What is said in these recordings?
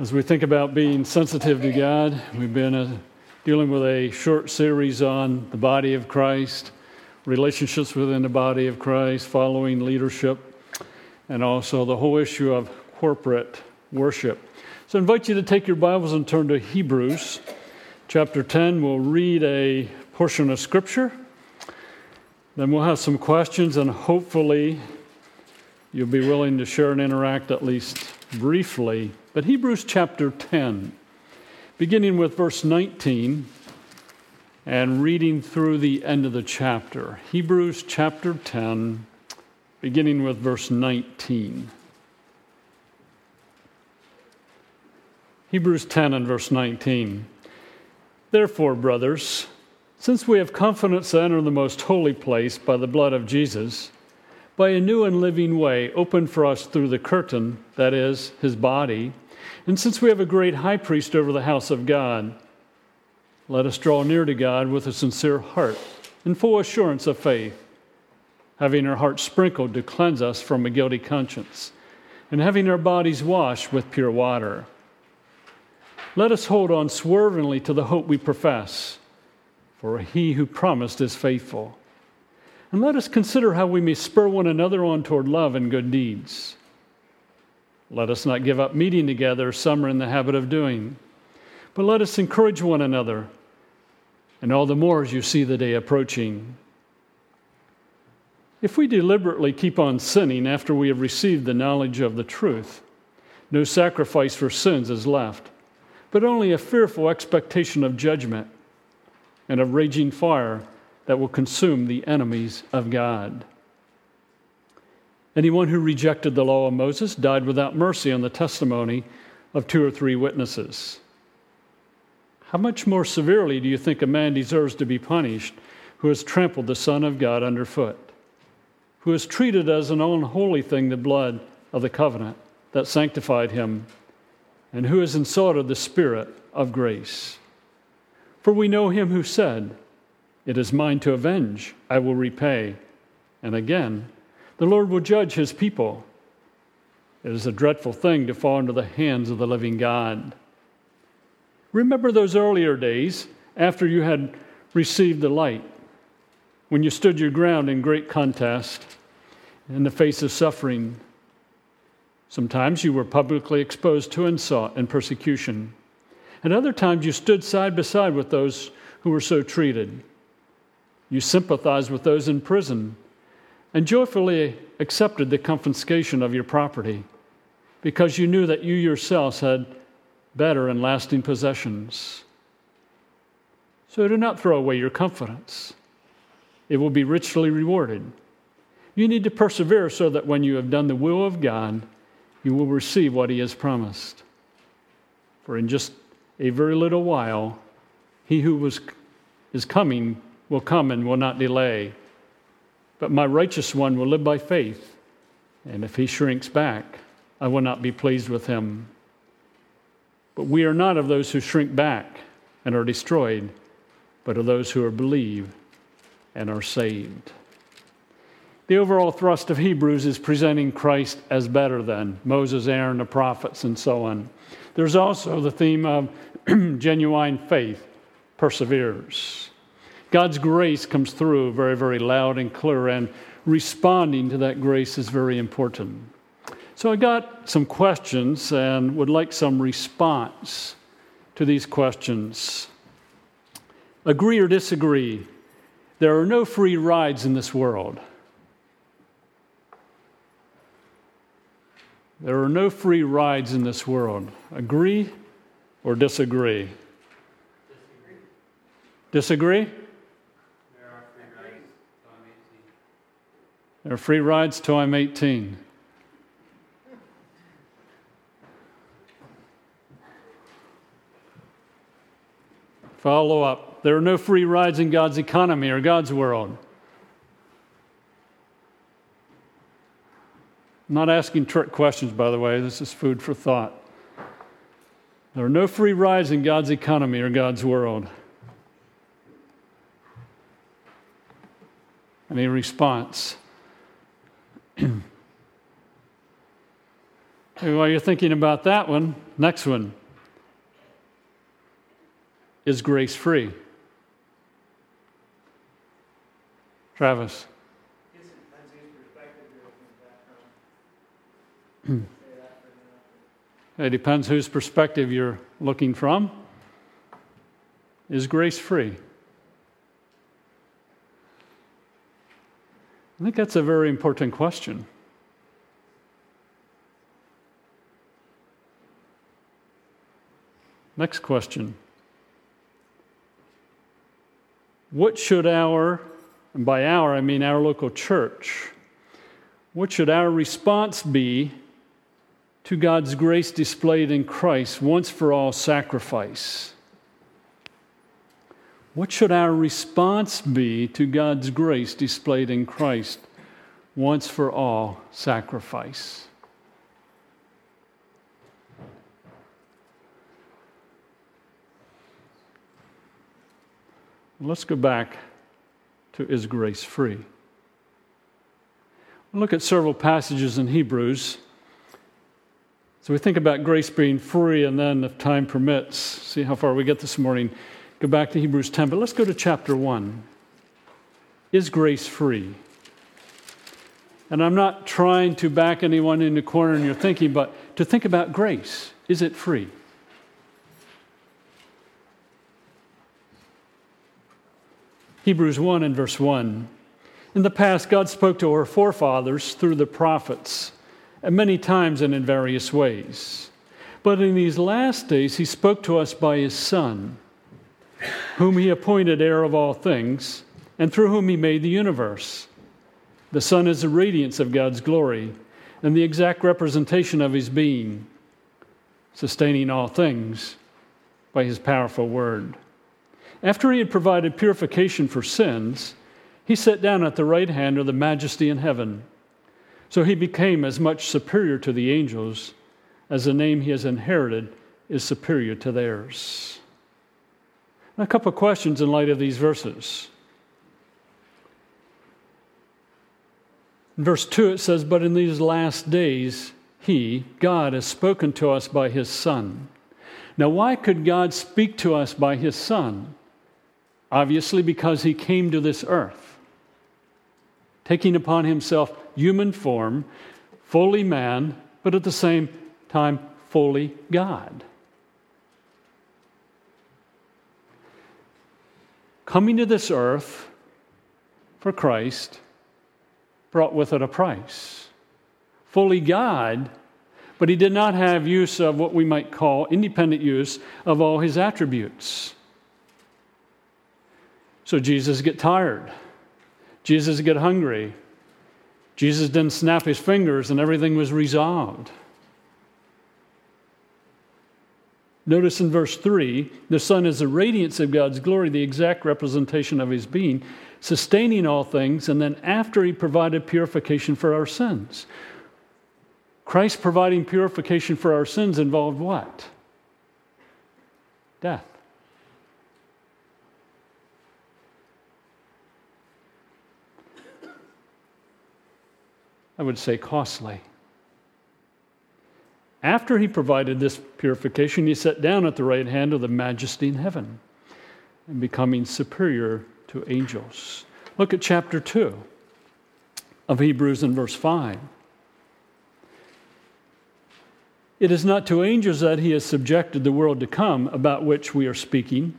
As we think about being sensitive to God, we've been uh, dealing with a short series on the body of Christ, relationships within the body of Christ, following leadership, and also the whole issue of corporate worship. So I invite you to take your Bibles and turn to Hebrews chapter 10. We'll read a portion of Scripture. Then we'll have some questions, and hopefully, you'll be willing to share and interact at least briefly but Hebrews chapter 10, beginning with verse 19 and reading through the end of the chapter. Hebrews chapter 10, beginning with verse 19. Hebrews 10 and verse 19. Therefore, brothers, since we have confidence to enter the most holy place by the blood of Jesus, by a new and living way opened for us through the curtain, that is, his body, and since we have a great high priest over the house of God, let us draw near to God with a sincere heart and full assurance of faith, having our hearts sprinkled to cleanse us from a guilty conscience, and having our bodies washed with pure water. Let us hold on swervingly to the hope we profess, for he who promised is faithful. And let us consider how we may spur one another on toward love and good deeds. Let us not give up meeting together, some are in the habit of doing, but let us encourage one another, and all the more as you see the day approaching. If we deliberately keep on sinning after we have received the knowledge of the truth, no sacrifice for sins is left, but only a fearful expectation of judgment and of raging fire that will consume the enemies of God. Anyone who rejected the law of Moses died without mercy on the testimony of two or three witnesses. How much more severely do you think a man deserves to be punished who has trampled the Son of God underfoot, who has treated as an unholy thing the blood of the covenant that sanctified him, and who has insulted the Spirit of grace? For we know him who said, It is mine to avenge, I will repay. And again, the Lord will judge his people. It is a dreadful thing to fall into the hands of the living God. Remember those earlier days after you had received the light, when you stood your ground in great contest in the face of suffering. Sometimes you were publicly exposed to insult and persecution. At other times, you stood side by side with those who were so treated. You sympathized with those in prison and joyfully accepted the confiscation of your property because you knew that you yourselves had better and lasting possessions. So do not throw away your confidence, it will be richly rewarded. You need to persevere so that when you have done the will of God, you will receive what He has promised. For in just a very little while, He who was, is coming will come and will not delay. But my righteous one will live by faith. And if he shrinks back, I will not be pleased with him. But we are not of those who shrink back and are destroyed, but of those who are believe and are saved. The overall thrust of Hebrews is presenting Christ as better than Moses, Aaron, the prophets, and so on. There's also the theme of genuine faith perseveres. God's grace comes through very, very loud and clear, and responding to that grace is very important. So I got some questions and would like some response to these questions. Agree or disagree? There are no free rides in this world. There are no free rides in this world. Agree or disagree? Disagree? disagree? There are free rides till I'm 18. Follow up. There are no free rides in God's economy or God's world. I'm not asking trick questions, by the way. This is food for thought. There are no free rides in God's economy or God's world. Any response? While you're thinking about that one, next one is grace free. Travis. it depends whose perspective you're looking from. Is grace free? I think that's a very important question. Next question. What should our, and by our I mean our local church, what should our response be to God's grace displayed in Christ once for all sacrifice? What should our response be to God's grace displayed in Christ once for all sacrifice? Let's go back to is grace free? We'll look at several passages in Hebrews. So we think about grace being free, and then, if time permits, see how far we get this morning, go back to Hebrews 10. But let's go to chapter 1. Is grace free? And I'm not trying to back anyone in the corner in your thinking, but to think about grace. Is it free? Hebrews 1 and verse 1. In the past, God spoke to our forefathers through the prophets, and many times and in various ways. But in these last days, He spoke to us by His Son, whom He appointed heir of all things, and through whom He made the universe. The Son is the radiance of God's glory and the exact representation of His being, sustaining all things by His powerful word. After he had provided purification for sins, he sat down at the right hand of the majesty in heaven. So he became as much superior to the angels as the name he has inherited is superior to theirs. A couple of questions in light of these verses. In verse 2, it says, But in these last days, he, God, has spoken to us by his Son. Now, why could God speak to us by his Son? Obviously, because he came to this earth, taking upon himself human form, fully man, but at the same time, fully God. Coming to this earth for Christ brought with it a price. Fully God, but he did not have use of what we might call independent use of all his attributes. So Jesus get tired. Jesus get hungry. Jesus didn't snap his fingers and everything was resolved. Notice in verse 3 the Son is the radiance of God's glory, the exact representation of his being, sustaining all things, and then after he provided purification for our sins. Christ providing purification for our sins involved what? Death. I would say costly. After he provided this purification, he sat down at the right hand of the majesty in heaven and becoming superior to angels. Look at chapter 2 of Hebrews in verse 5. It is not to angels that he has subjected the world to come, about which we are speaking,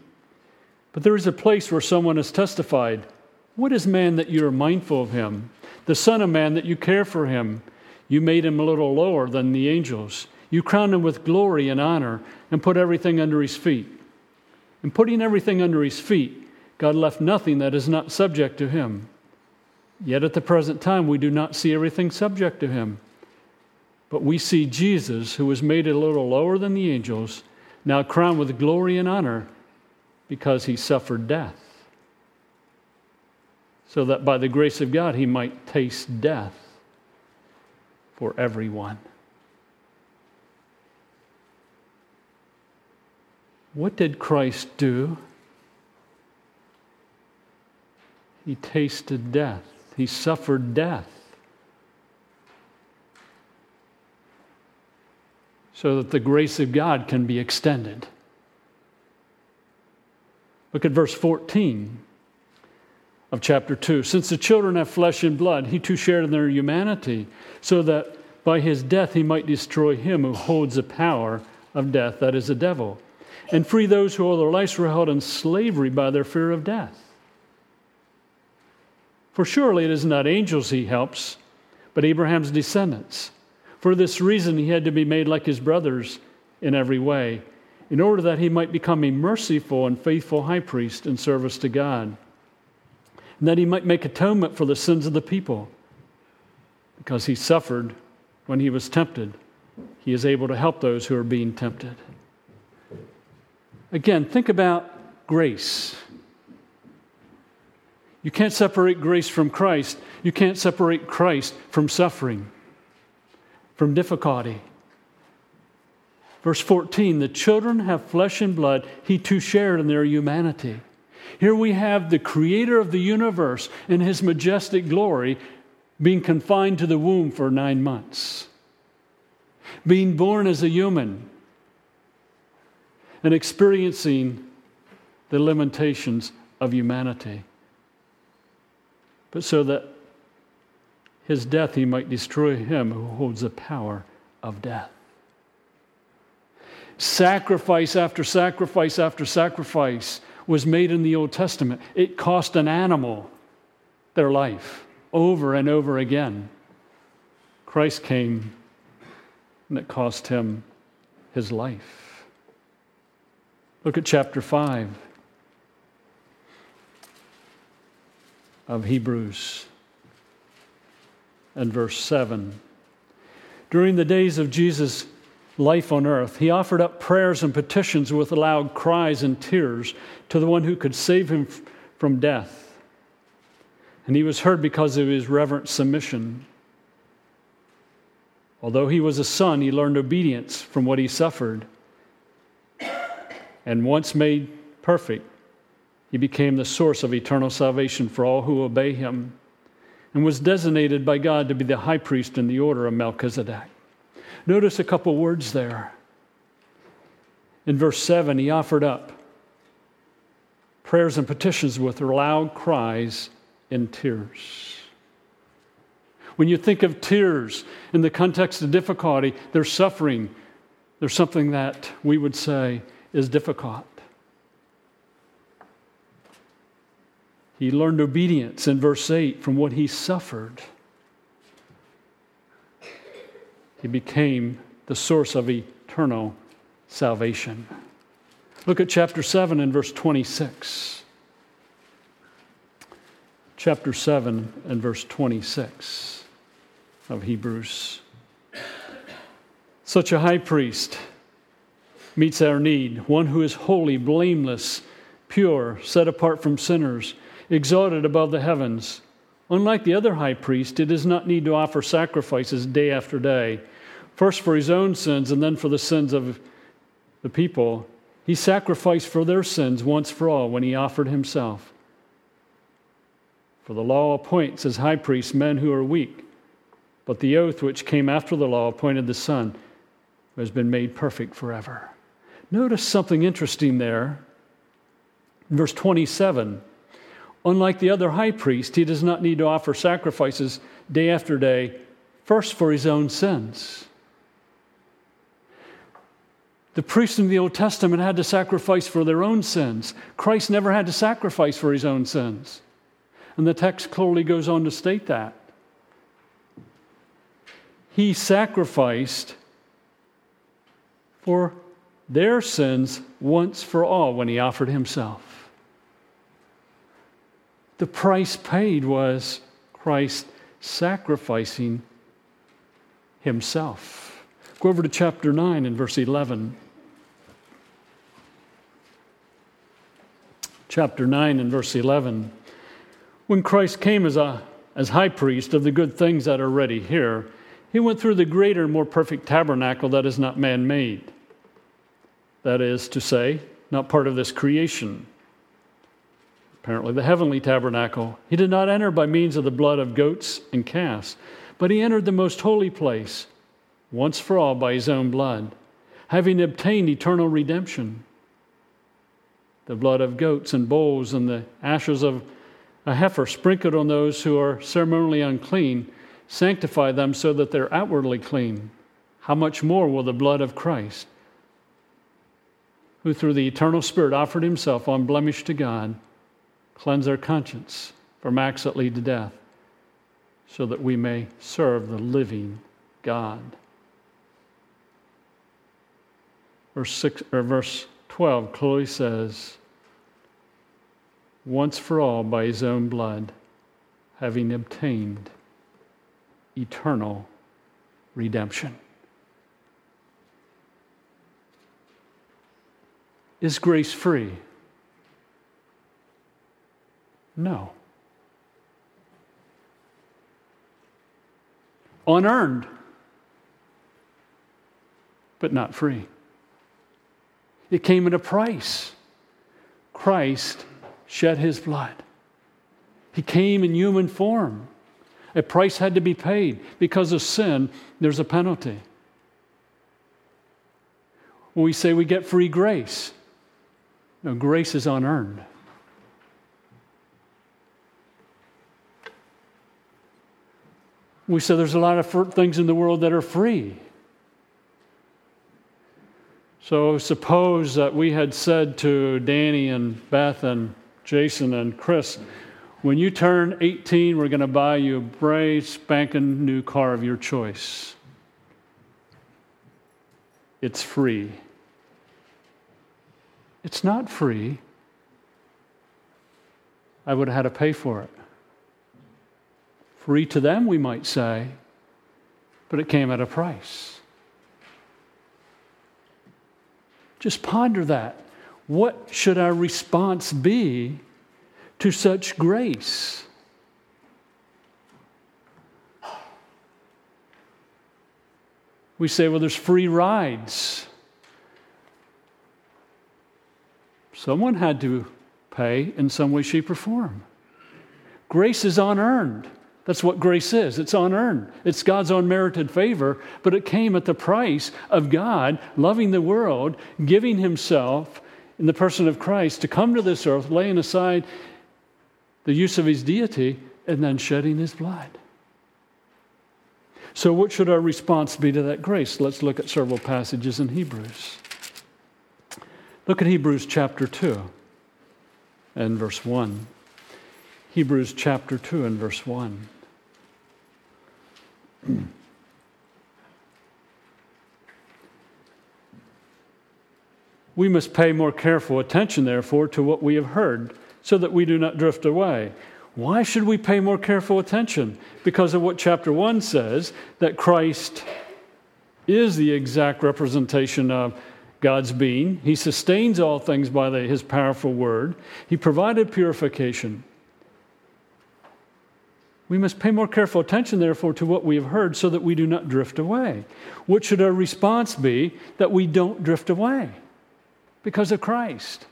but there is a place where someone has testified What is man that you are mindful of him? the Son of Man, that you care for him. You made him a little lower than the angels. You crown him with glory and honor and put everything under his feet. In putting everything under his feet, God left nothing that is not subject to him. Yet at the present time, we do not see everything subject to him. But we see Jesus, who was made a little lower than the angels, now crowned with glory and honor because he suffered death so that by the grace of God he might taste death for everyone. What did Christ do? He tasted death, he suffered death. so that the grace of God can be extended. Look at verse 14 of chapter 2. Since the children have flesh and blood, he too shared in their humanity, so that by his death he might destroy him who holds the power of death, that is, the devil, and free those who all their lives were held in slavery by their fear of death. For surely it is not angels he helps, but Abraham's descendants. For this reason, he had to be made like his brothers in every way, in order that he might become a merciful and faithful high priest in service to God, and that he might make atonement for the sins of the people. Because he suffered when he was tempted, he is able to help those who are being tempted. Again, think about grace. You can't separate grace from Christ. You can't separate Christ from suffering, from difficulty. Verse 14 the children have flesh and blood, he too shared in their humanity. Here we have the creator of the universe in his majestic glory being confined to the womb for nine months, being born as a human, and experiencing the limitations of humanity but so that his death he might destroy him who holds the power of death. Sacrifice after sacrifice after sacrifice was made in the Old Testament. It cost an animal their life over and over again. Christ came and it cost him his life. Look at chapter 5. of Hebrews and verse 7. During the days of Jesus' life on earth, he offered up prayers and petitions with loud cries and tears to the one who could save him from death. And he was heard because of his reverent submission. Although he was a son, he learned obedience from what he suffered. And once made perfect, he became the source of eternal salvation for all who obey him and was designated by God to be the high priest in the order of Melchizedek. Notice a couple words there. In verse 7, he offered up prayers and petitions with loud cries and tears. When you think of tears in the context of difficulty, there's suffering. There's something that we would say is difficult. He learned obedience in verse 8 from what he suffered. He became the source of eternal salvation. Look at chapter 7 and verse 26. Chapter 7 and verse 26 of Hebrews. Such a high priest meets our need, one who is holy, blameless, pure, set apart from sinners exalted above the heavens. Unlike the other high priest, he does not need to offer sacrifices day after day, first for his own sins and then for the sins of the people. He sacrificed for their sins once for all when he offered himself. For the law appoints as high priests men who are weak, but the oath which came after the law appointed the Son who has been made perfect forever. Notice something interesting there. verse 27 Unlike the other high priest, he does not need to offer sacrifices day after day, first for his own sins. The priests in the Old Testament had to sacrifice for their own sins. Christ never had to sacrifice for his own sins. And the text clearly goes on to state that. He sacrificed for their sins once for all when he offered himself. The price paid was Christ sacrificing himself. Go over to chapter 9 and verse 11. Chapter 9 and verse 11. When Christ came as, a, as high priest of the good things that are ready here, he went through the greater and more perfect tabernacle that is not man made. That is to say, not part of this creation apparently the heavenly tabernacle. He did not enter by means of the blood of goats and calves, but he entered the most holy place once for all by his own blood, having obtained eternal redemption. The blood of goats and bulls and the ashes of a heifer sprinkled on those who are ceremonially unclean sanctify them so that they're outwardly clean. How much more will the blood of Christ, who through the eternal Spirit offered himself unblemished to God, cleanse our conscience from acts that lead to death, so that we may serve the living God? Verse, six, or verse 12 clearly says, once for all by his own blood, having obtained eternal redemption. Is grace free? No. Unearned, but not free. It came at a price. Christ shed his blood. He came in human form. A price had to be paid. Because of sin, there's a penalty. When we say we get free grace, no, grace is unearned. We say there's a lot of things in the world that are free. So suppose that we had said to Danny and Beth and Jason and Chris, when you turn 18, we're going to buy you a brand spanking new car of your choice. It's free. It's not free. I would have had to pay for it. Free to them, we might say, but it came at a price. Just ponder that. What should our response be to such grace? We say, well, there's free rides. Someone had to pay in some way, shape, or form. Grace is unearned. That's what grace is. It's unearned. It's God's unmerited favor, but it came at the price of God loving the world, giving Himself in the person of Christ to come to this earth, laying aside the use of his deity, and then shedding his blood. So, what should our response be to that grace? Let's look at several passages in Hebrews. Look at Hebrews chapter 2 and verse 1. Hebrews chapter 2 and verse 1. We must pay more careful attention, therefore, to what we have heard, so that we do not drift away. Why should we pay more careful attention? Because of what chapter 1 says that Christ is the exact representation of God's being. He sustains all things by the, his powerful word. He provided purification. We must pay more careful attention, therefore, to what we have heard so that we do not drift away. What should our response be that we don't drift away? because of Christ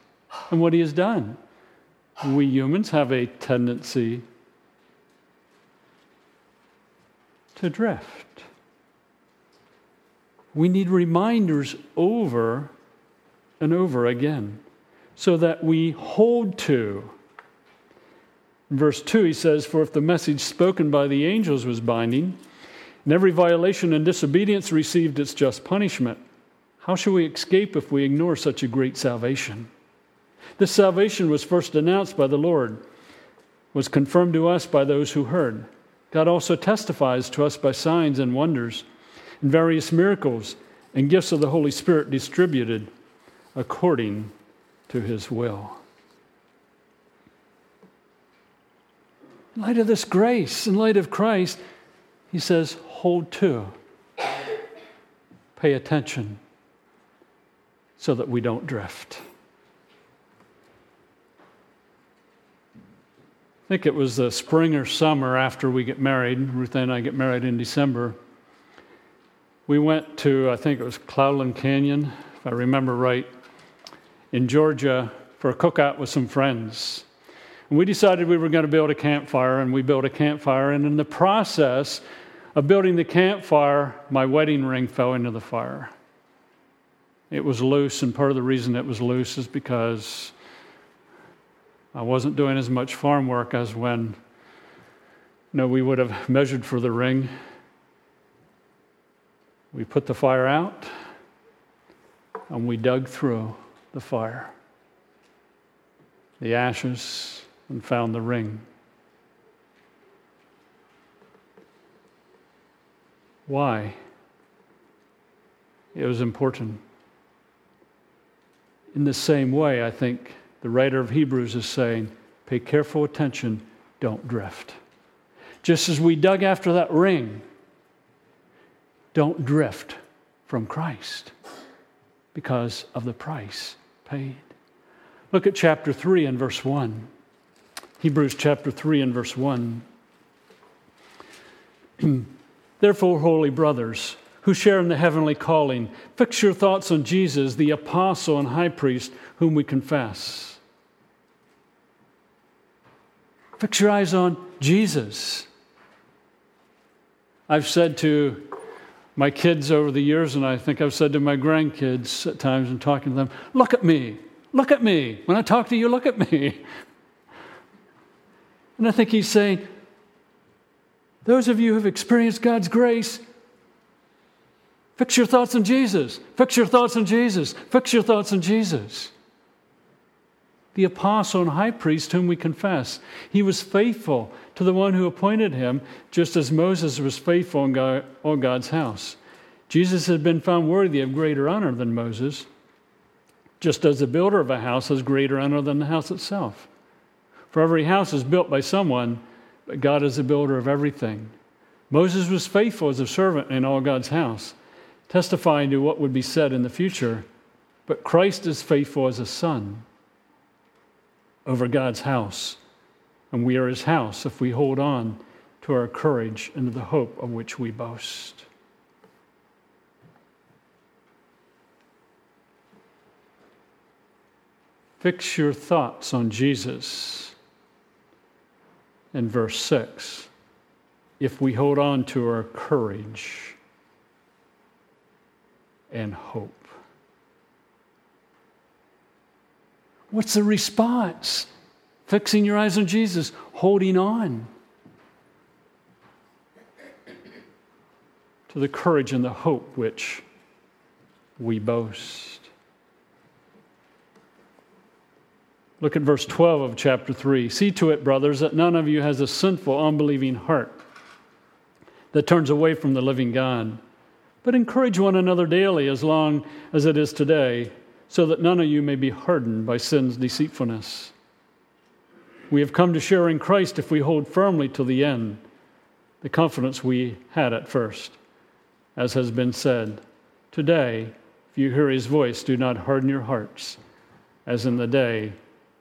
and what he has done. We humans have a tendency to drift. We need reminders over and over again so that we hold to. In verse 2, he says, For if the message spoken by the angels was binding, and every violation and disobedience received its just punishment, how shall we escape if we ignore such a great salvation? This salvation was first announced by the Lord, was confirmed to us by those who heard. God also testifies to us by signs and wonders and various miracles and gifts of the Holy Spirit distributed according to his will. In light of this grace, in light of Christ, he says, hold to, pay attention so that we don't drift. I think it was the spring or summer after we get married. Ruth and I get married in December. We went to, I think it was Cloudland Canyon, if I remember right, in Georgia for a cookout with some friends. And we decided we were going to build a campfire, and we built a campfire. And in the process of building the campfire, my wedding ring fell into the fire. it was loose, and part of the reason it was loose is because I wasn't doing as much farm work as when you know, we would have measured for the ring. We put the fire out and we dug through the fire, the ashes, and found the ring. Why? It was important. In the same way, I think the writer of Hebrews is saying, pay careful attention, don't drift. Just as we dug after that ring, don't drift from Christ because of the price paid. Look at chapter 3 and verse 1. Hebrews chapter 3 and verse 1. Therefore, holy brothers, who share in the heavenly calling, fix your thoughts on Jesus, the apostle and high priest, whom we confess. Fix your eyes on Jesus. I've said to my kids over the years, and I think I've said to my grandkids at times in talking to them, look at me, look at me. When I talk to you, look at me. And I think he's saying, those of you who have experienced God's grace, fix your thoughts on Jesus. Fix your thoughts on Jesus. Fix your thoughts on Jesus. The apostle and high priest whom we confess. He was faithful to the one who appointed him, just as Moses was faithful in God, on God's house. Jesus had been found worthy of greater honor than Moses, just as the builder of a house has greater honor than the house itself. For every house is built by someone, but God is the builder of everything. Moses was faithful as a servant in all God's house, testifying to what would be said in the future, but Christ is faithful as a son over God's house and we are his house if we hold on to our courage and to the hope of which we boast. Fix your thoughts on Jesus in verse 6. If we hold on to our courage and hope. What's the response? fixing your eyes on Jesus, holding on to the courage and the hope which we boast. Look at verse 12 of chapter 3. See to it, brothers, that none of you has a sinful, unbelieving heart that turns away from the living God. But encourage one another daily as long as it is today, so that none of you may be hardened by sin's deceitfulness. We have come to share in Christ if we hold firmly to the end the confidence we had at first. As has been said, today, if you hear his voice, do not harden your hearts as in the day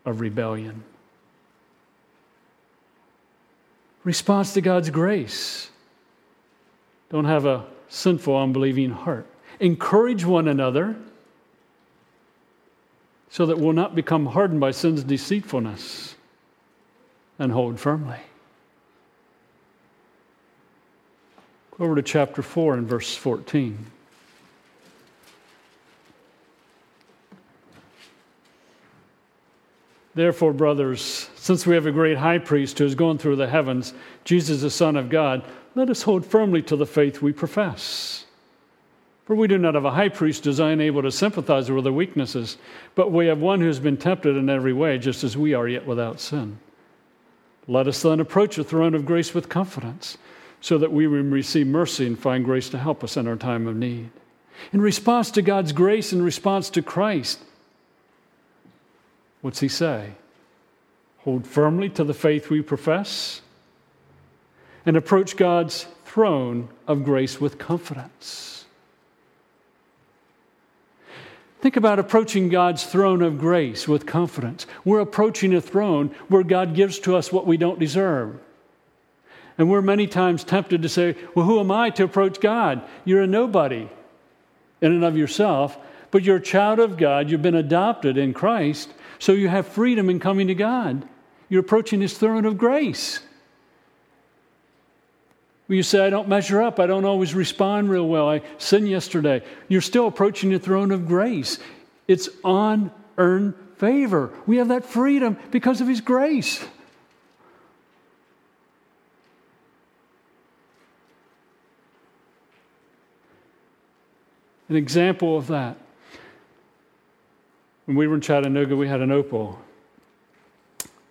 of rebellion. Response to God's grace. Don't have a sinful, unbelieving heart. Encourage one another so that we'll not become hardened by sin's deceitfulness and hold firmly. Go over to chapter 4 and verse 14. Therefore, brothers, since we have a great high priest who has gone through the heavens, Jesus, the Son of God, let us hold firmly to the faith we profess. For we do not have a high priest is unable to sympathize with our weaknesses, but we have one who has been tempted in every way, just as we are, yet without sin. Let us then approach the throne of grace with confidence so that we may receive mercy and find grace to help us in our time of need. In response to God's grace, in response to Christ, what's he say? Hold firmly to the faith we profess and approach God's throne of grace with confidence. Think about approaching God's throne of grace with confidence. We're approaching a throne where God gives to us what we don't deserve. And we're many times tempted to say, Well, who am I to approach God? You're a nobody in and of yourself, but you're a child of God. You've been adopted in Christ, so you have freedom in coming to God. You're approaching His throne of grace. You say, I don't measure up. I don't always respond real well. I sinned yesterday. You're still approaching the throne of grace. It's unearned favor. We have that freedom because of His grace. An example of that. When we were in Chattanooga, we had an Opel.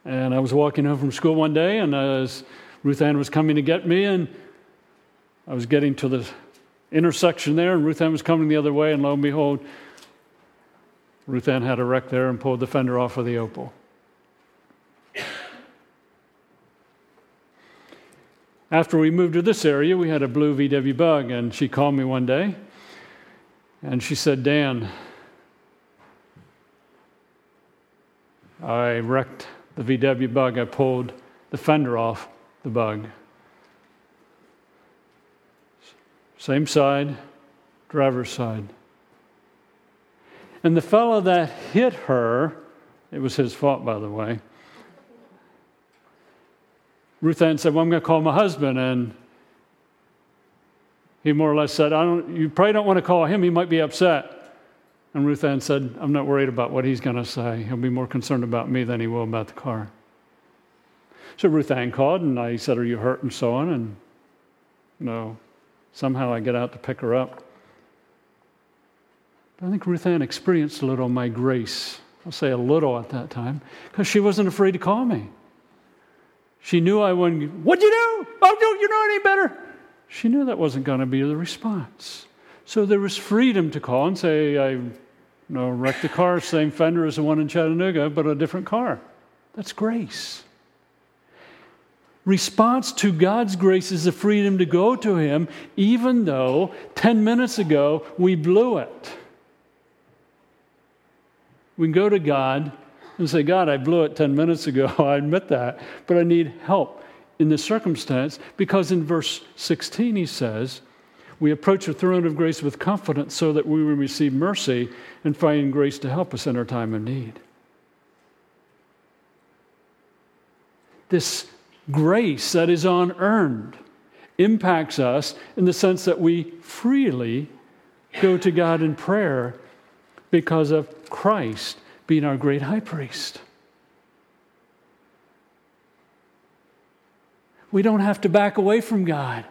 And I was walking home from school one day, and as Ruth Ann was coming to get me, and I was getting to the intersection there, and Ruth Ann was coming the other way, and lo and behold, Ruth Ann had a wreck there and pulled the fender off of the Opel. After we moved to this area, we had a blue VW bug, and she called me one day and she said, Dan, I wrecked the VW bug. I pulled the fender off the bug. Same side, driver's side. And the fellow that hit her, it was his fault, by the way. Ruth Ann said, Well, I'm going to call my husband. And he more or less said, I don't, You probably don't want to call him. He might be upset. And Ruth Ann said, I'm not worried about what he's going to say. He'll be more concerned about me than he will about the car. So Ruth Ann called, and I said, Are you hurt? and so on. And no, somehow I get out to pick her up. I think Ruth Ann experienced a little of my grace. I'll say a little at that time, because she wasn't afraid to call me. She knew I wouldn't, What'd you do? Oh, don't you know any better? She knew that wasn't going to be the response. So there was freedom to call and say, I you know, wrecked the car, same fender as the one in Chattanooga, but a different car. That's grace. Response to God's grace is the freedom to go to Him, even though 10 minutes ago we blew it. We can go to God and say, God, I blew it 10 minutes ago. I admit that, but I need help in this circumstance because in verse 16 he says, We approach the throne of grace with confidence so that we will receive mercy and find grace to help us in our time of need. This grace that is unearned impacts us in the sense that we freely go to God in prayer because of Christ being our great high priest. We don't have to back away from God.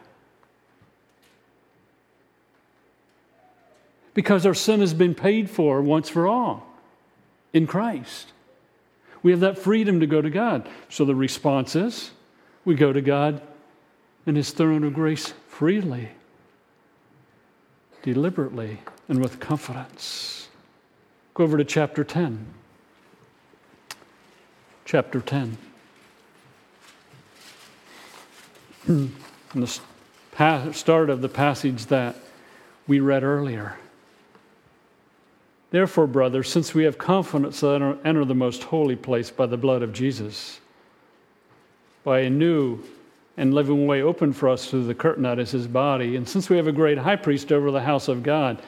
Because our sin has been paid for once for all in Christ. We have that freedom to go to God. So the response is we go to God in His throne of grace freely, deliberately, and with confidence. Go over to chapter 10. Chapter 10. Hmm. In the start of the passage that we read earlier. Therefore, brothers, since we have confidence to enter the most holy place by the blood of Jesus, by a new and living way open for us through the curtain that is his body, and since we have a great high priest over the house of God,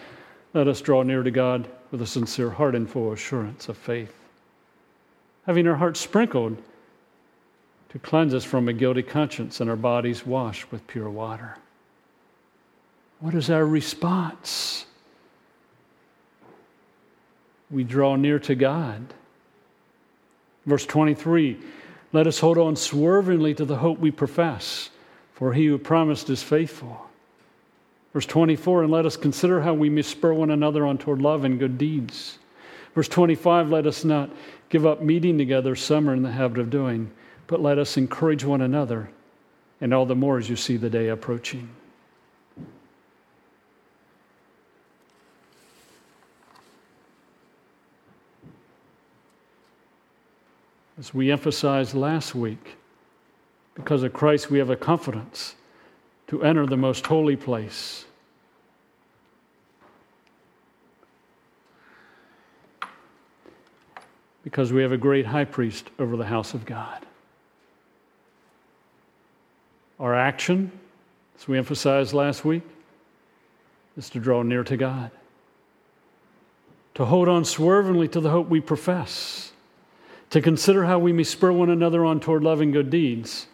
let us draw near to God with a sincere heart and full assurance of faith. Having our hearts sprinkled to cleanse us from a guilty conscience and our bodies washed with pure water. What is our response? We draw near to God. Verse 23 Let us hold on swervingly to the hope we profess, for he who promised is faithful. Verse 24, and let us consider how we may spur one another on toward love and good deeds. Verse 25, let us not give up meeting together, some are in the habit of doing, but let us encourage one another, and all the more as you see the day approaching. As we emphasized last week, because of Christ, we have a confidence to enter the most holy place. Because we have a great high priest over the house of God. Our action, as we emphasized last week, is to draw near to God, to hold on swervingly to the hope we profess, to consider how we may spur one another on toward love and good deeds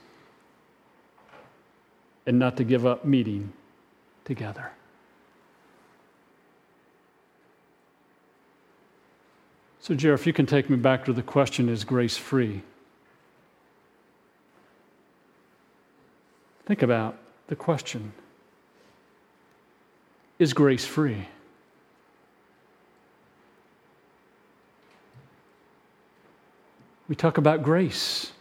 and not to give up meeting together. So, Jer, if you can take me back to the question is grace free? Think about the question Is grace free? We talk about grace.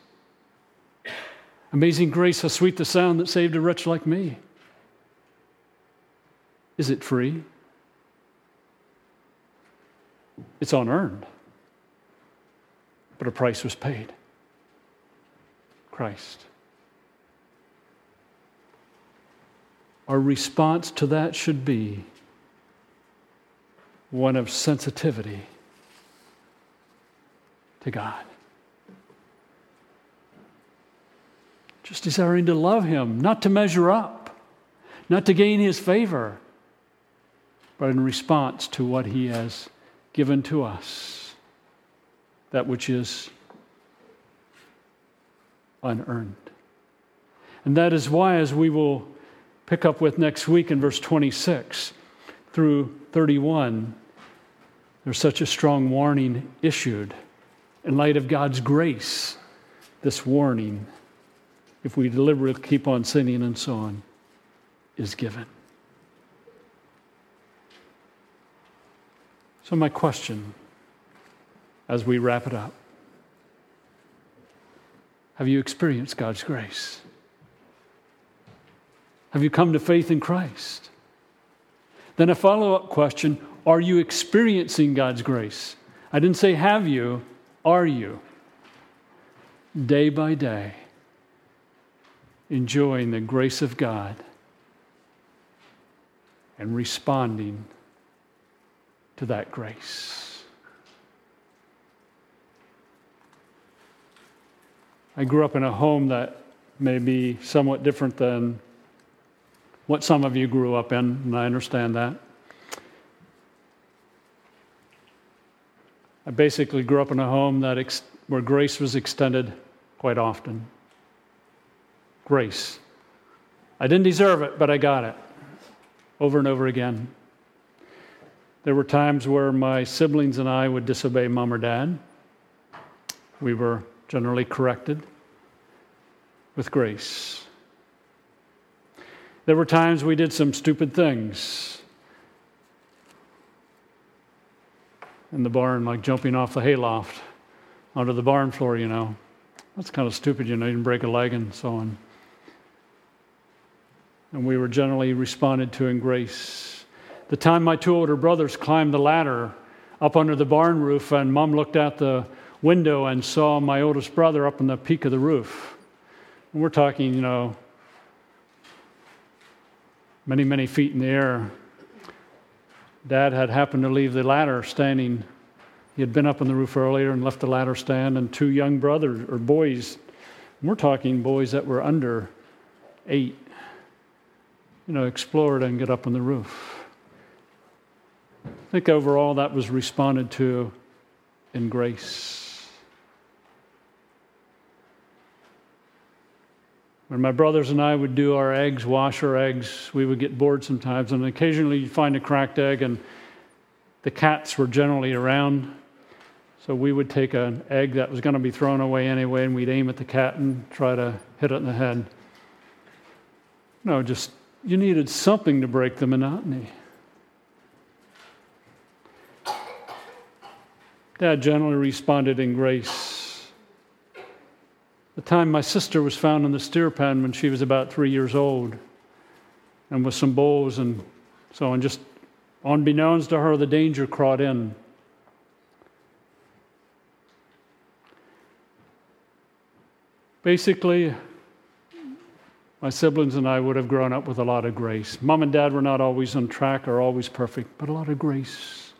Amazing grace, how sweet the sound that saved a wretch like me. Is it free? It's unearned, but a price was paid Christ. Our response to that should be one of sensitivity to God. Just desiring to love Him, not to measure up, not to gain His favor, but in response to what He has given to us, that which is unearned. And that is why, as we will pick up with next week in verse 26 through 31, there's such a strong warning issued. In light of God's grace, this warning, if we deliberately keep on sinning and so on, is given. So, my question as we wrap it up have you experienced God's grace? Have you come to faith in Christ? Then a follow up question Are you experiencing God's grace? I didn't say have you, are you? Day by day, enjoying the grace of God and responding to that grace. I grew up in a home that may be somewhat different than what some of you grew up in, and I understand that. I basically grew up in a home that ex- where grace was extended quite often. Grace. I didn't deserve it, but I got it over and over again. There were times where my siblings and I would disobey mom or dad. We were generally corrected with grace. There were times we did some stupid things in the barn, like jumping off the hayloft onto the barn floor, you know. That's kind of stupid, you know, you didn't break a leg and so on. And we were generally responded to in grace. The time my two older brothers climbed the ladder up under the barn roof, and mom looked out the window and saw my oldest brother up on the peak of the roof. And we're talking, you know, many, many feet in the air. Dad had happened to leave the ladder standing. He had been up on the roof earlier and left the ladder stand, and two young brothers or boys, we're talking boys that were under eight, you know, explore it and get up on the roof. I think overall that was responded to in grace. When my brothers and I would do our eggs, wash our eggs, we would get bored sometimes, and occasionally you'd find a cracked egg, and the cats were generally around. So we would take an egg that was going to be thrown away anyway, and we'd aim at the cat and try to hit it in the head. No, just you needed something to break the monotony. Dad generally responded in grace. The time my sister was found in the steer pen when she was about three years old, and with some bowls and so on, just unbeknownst to her, the danger crawled in. Basically, my siblings and I would have grown up with a lot of grace. Mom and dad were not always on track or always perfect, but a lot of grace.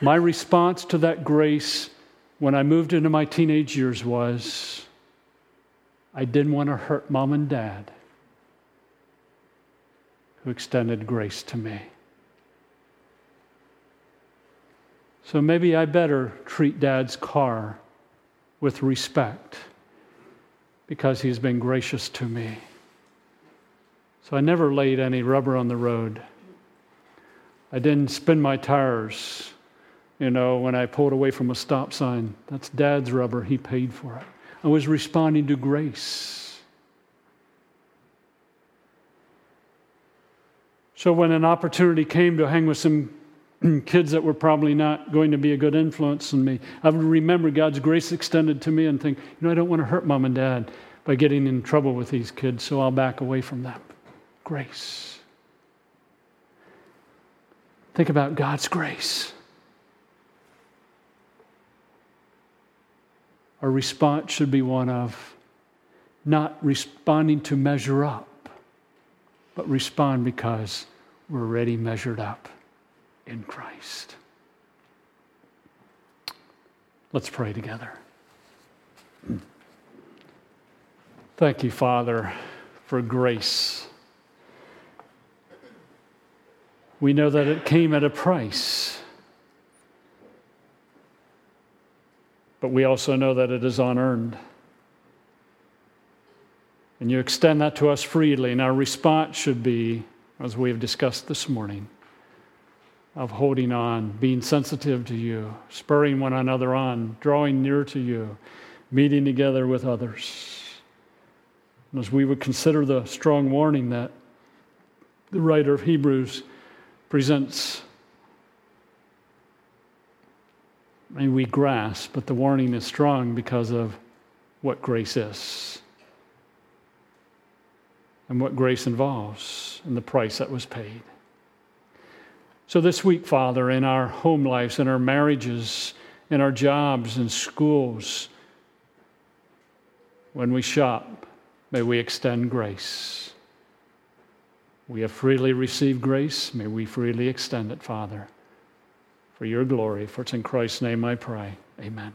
My response to that grace when I moved into my teenage years was I didn't want to hurt mom and dad who extended grace to me. So maybe I better treat dad's car with respect because He's been gracious to me. So I never laid any rubber on the road. I didn't spin my tires, you know, when I pulled away from a stop sign. That's Dad's rubber. He paid for it. I was responding to grace. So when an opportunity came to hang with some kids that were probably not going to be a good influence on me, I would remember God's grace extended to me and think, you know, I don't want to hurt mom and dad by getting in trouble with these kids, so I'll back away from them. Grace. Think about God's grace. Our response should be one of not responding to measure up, but respond because we're already measured up in Christ. Let's pray together. Thank you, Father, for grace. We know that it came at a price. But we also know that it is unearned. And you extend that to us freely, and our response should be, as we have discussed this morning, of holding on, being sensitive to you, spurring one another on, drawing near to you, meeting together with others. And as we would consider the strong warning that the writer of Hebrews presents, may we grasp, but the warning is strong because of what grace is and what grace involves and the price that was paid. So, this week, Father, in our home lives, in our marriages, in our jobs and schools, when we shop, may we extend grace. We have freely received grace. May we freely extend it, Father, for your glory. For it's in Christ's name I pray. Amen.